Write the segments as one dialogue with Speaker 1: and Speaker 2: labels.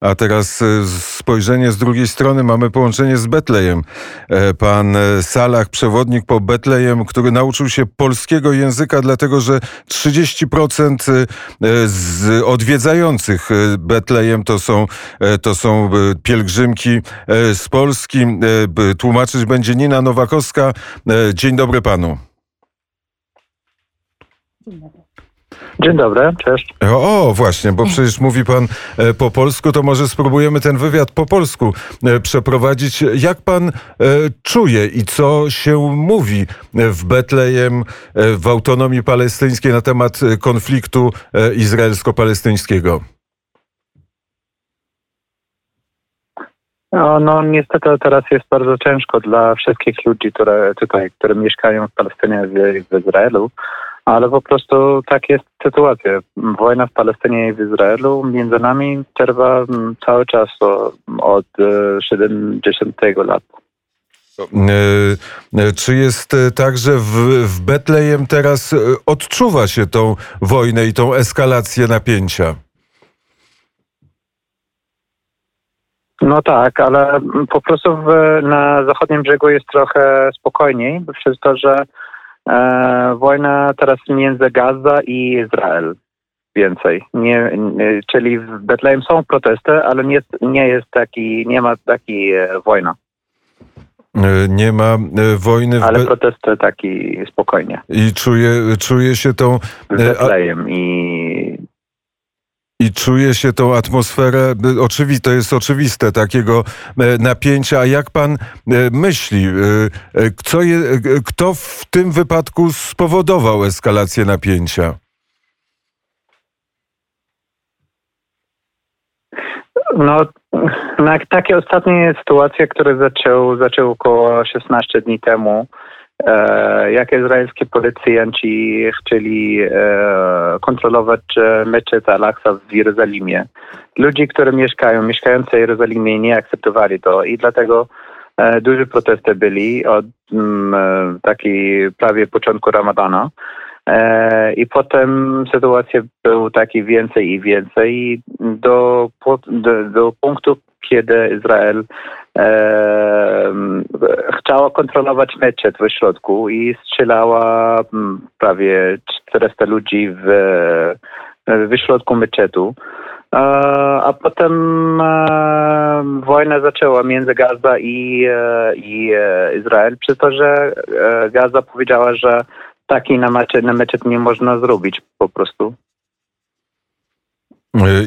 Speaker 1: A teraz e, spojrzenie z drugiej strony. Mamy połączenie z Betlejem. E, pan e, Salah, przewodnik po Betlejem, który nauczył się polskiego języka, dlatego że 30% z odwiedzających Betlejem to są, to są pielgrzymki z Polski. Tłumaczyć będzie Nina Nowakowska. Dzień dobry panu.
Speaker 2: Dzień dobry. Dzień dobry, cześć.
Speaker 1: O, właśnie, bo przecież mówi pan e, po polsku, to może spróbujemy ten wywiad po polsku e, przeprowadzić. Jak pan e, czuje i co się mówi w Betlejem, w autonomii palestyńskiej na temat konfliktu izraelsko-palestyńskiego?
Speaker 2: No, no niestety teraz jest bardzo ciężko dla wszystkich ludzi, które tutaj, które mieszkają w Palestynie, w, w Izraelu ale po prostu tak jest sytuacja. Wojna w Palestynie i w Izraelu między nami trwa mm, cały czas od 70 e, lat.
Speaker 1: E, e, czy jest tak, że w, w Betlejem teraz odczuwa się tą wojnę i tą eskalację napięcia?
Speaker 2: No tak, ale po prostu w, na zachodnim brzegu jest trochę spokojniej, przez to, że e, wojna teraz między Gaza i Izrael więcej. Nie, nie, czyli w Betlejem są protesty, ale nie, nie jest taki, nie ma takiej wojna.
Speaker 1: E, nie ma e, wojny
Speaker 2: w Ale protesty taki spokojnie.
Speaker 1: I czuje, czuje się tą...
Speaker 2: Betlejem i
Speaker 1: czuje się tą atmosferę, oczywiste, to jest oczywiste, takiego e, napięcia. A jak pan e, myśli, e, kto, je, kto w tym wypadku spowodował eskalację napięcia?
Speaker 2: No, takie ostatnie sytuacje, które zaczął, zaczął około 16 dni temu, E, jak izraelskie policjanci chcieli e, kontrolować e, meczet Al-Aqsa w Jerozolimie. Ludzie, którzy mieszkają, mieszkający w Jerozolimie nie akceptowali to i dlatego duże protesty byli od mm, takiej prawie początku Ramadana. I potem sytuacja była taki więcej i więcej do, do, do punktu, kiedy Izrael e, chciała kontrolować meczet w środku i strzelała mm, prawie 400 ludzi w, w środku meczetu. A potem e, wojna zaczęła między Gaza i, e, i e, Izrael, przez to, że Gaza powiedziała, że taki na meczet, na meczet nie można zrobić po prostu.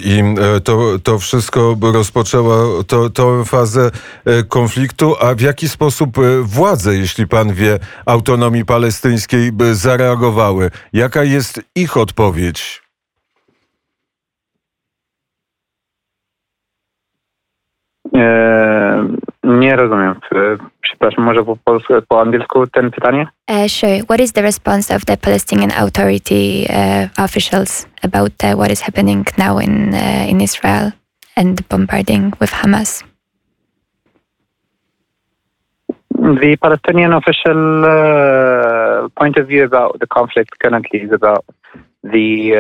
Speaker 1: I e, to, to wszystko rozpoczęło to, tą fazę e, konfliktu, a w jaki sposób e, władze, jeśli pan wie, autonomii palestyńskiej zareagowały? Jaka jest ich odpowiedź?
Speaker 2: Nie rozumiem. Przepraszam, może po, polsku, po angielsku ten pytanie?
Speaker 3: Uh, sure. What is the response of the Palestinian Authority uh, officials about uh, what is happening now in in Israel and the bombarding with Hamas?
Speaker 2: The Palestinian official point of view about the conflict currently is about the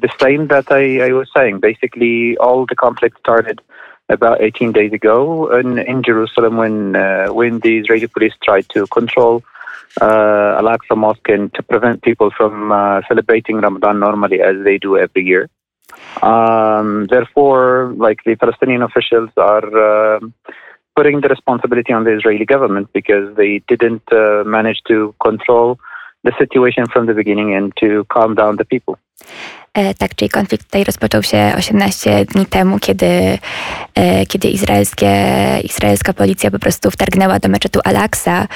Speaker 2: the same that I, I was saying. Basically, all the conflict started about 18 days ago in, in Jerusalem when uh, when the Israeli police tried to control uh, Al-Aqsa Mosque and to prevent people from uh, celebrating Ramadan normally as they do every year. Um, therefore, like the Palestinian officials are uh, putting the responsibility on the Israeli government because they didn't uh, manage to control the situation from the beginning and to calm down the people.
Speaker 3: E, tak, czyli konflikt tutaj rozpoczął się 18 dni temu, kiedy, e, kiedy izraelskie, izraelska policja po prostu wtargnęła do meczetu Al-Aqsa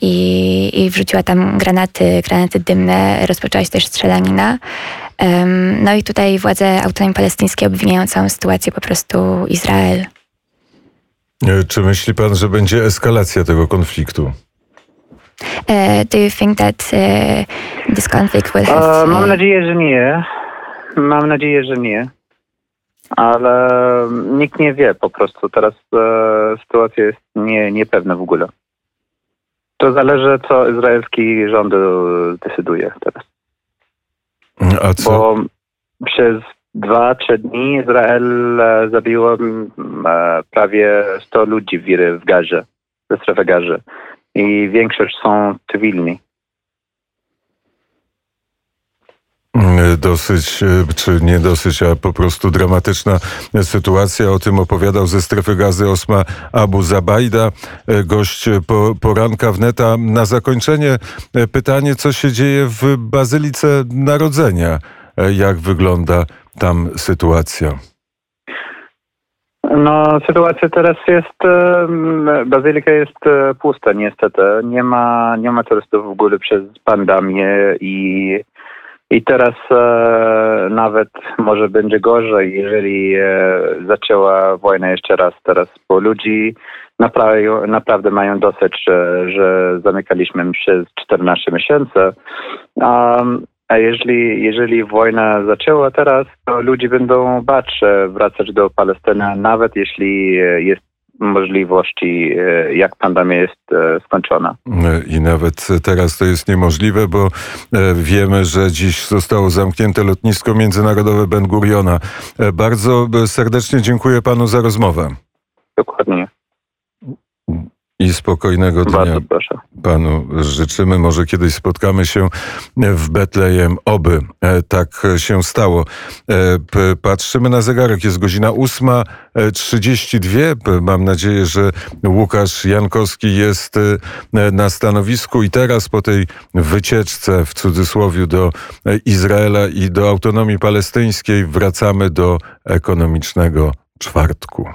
Speaker 3: i, i wrzuciła tam granaty, granaty dymne. Rozpoczęła się też strzelanina. No i tutaj władze autonomii palestyńskiej obwiniają całą sytuację po prostu Izrael.
Speaker 1: E, czy myśli pan, że będzie eskalacja tego konfliktu?
Speaker 3: Uh, do you think that uh, this conflict will have...
Speaker 2: Uh, mam nadzieję, że nie. Mam nadzieję, że nie. Ale nikt nie wie po prostu. Teraz e, sytuacja jest nie, niepewna w ogóle. To zależy, co izraelski rząd decyduje teraz.
Speaker 1: A co? Bo
Speaker 2: przez dwa, trzy dni Izrael e, zabiło e, prawie 100 ludzi w, w Gazie, w strefie Gazy. I większość są cywilni.
Speaker 1: Dosyć, e, czy nie dosyć, a po prostu dramatyczna sytuacja. O tym opowiadał ze strefy gazy Osma Abu Zabajda, e, gość po, poranka wneta. Na zakończenie e, pytanie, co się dzieje w Bazylice Narodzenia? Jak wygląda tam sytuacja?
Speaker 2: No, sytuacja teraz jest, bazylika jest pusta niestety. Nie ma, nie ma turystów w ogóle przez pandemię i i teraz e, nawet może będzie gorzej, jeżeli e, zaczęła wojna jeszcze raz teraz, bo ludzi naprawdę, naprawdę mają dosyć, że, że zamykaliśmy przez 14 miesięcy. Um, a jeżeli, jeżeli wojna zaczęła teraz, to ludzie będą bać wracać do Palestyny, nawet jeśli jest możliwości, e, jak pandemia jest e, skończona.
Speaker 1: I nawet teraz to jest niemożliwe, bo e, wiemy, że dziś zostało zamknięte lotnisko międzynarodowe Ben Guriona. Bardzo serdecznie dziękuję panu za rozmowę.
Speaker 2: Dokładnie
Speaker 1: i spokojnego dnia
Speaker 2: Bardzo proszę.
Speaker 1: panu życzymy. Może kiedyś spotkamy się w Betlejem. Oby e, tak się stało. E, patrzymy na zegarek. Jest godzina 8.32. Mam nadzieję, że Łukasz Jankowski jest e, na stanowisku i teraz po tej wycieczce w cudzysłowie do Izraela i do autonomii palestyńskiej wracamy do ekonomicznego czwartku.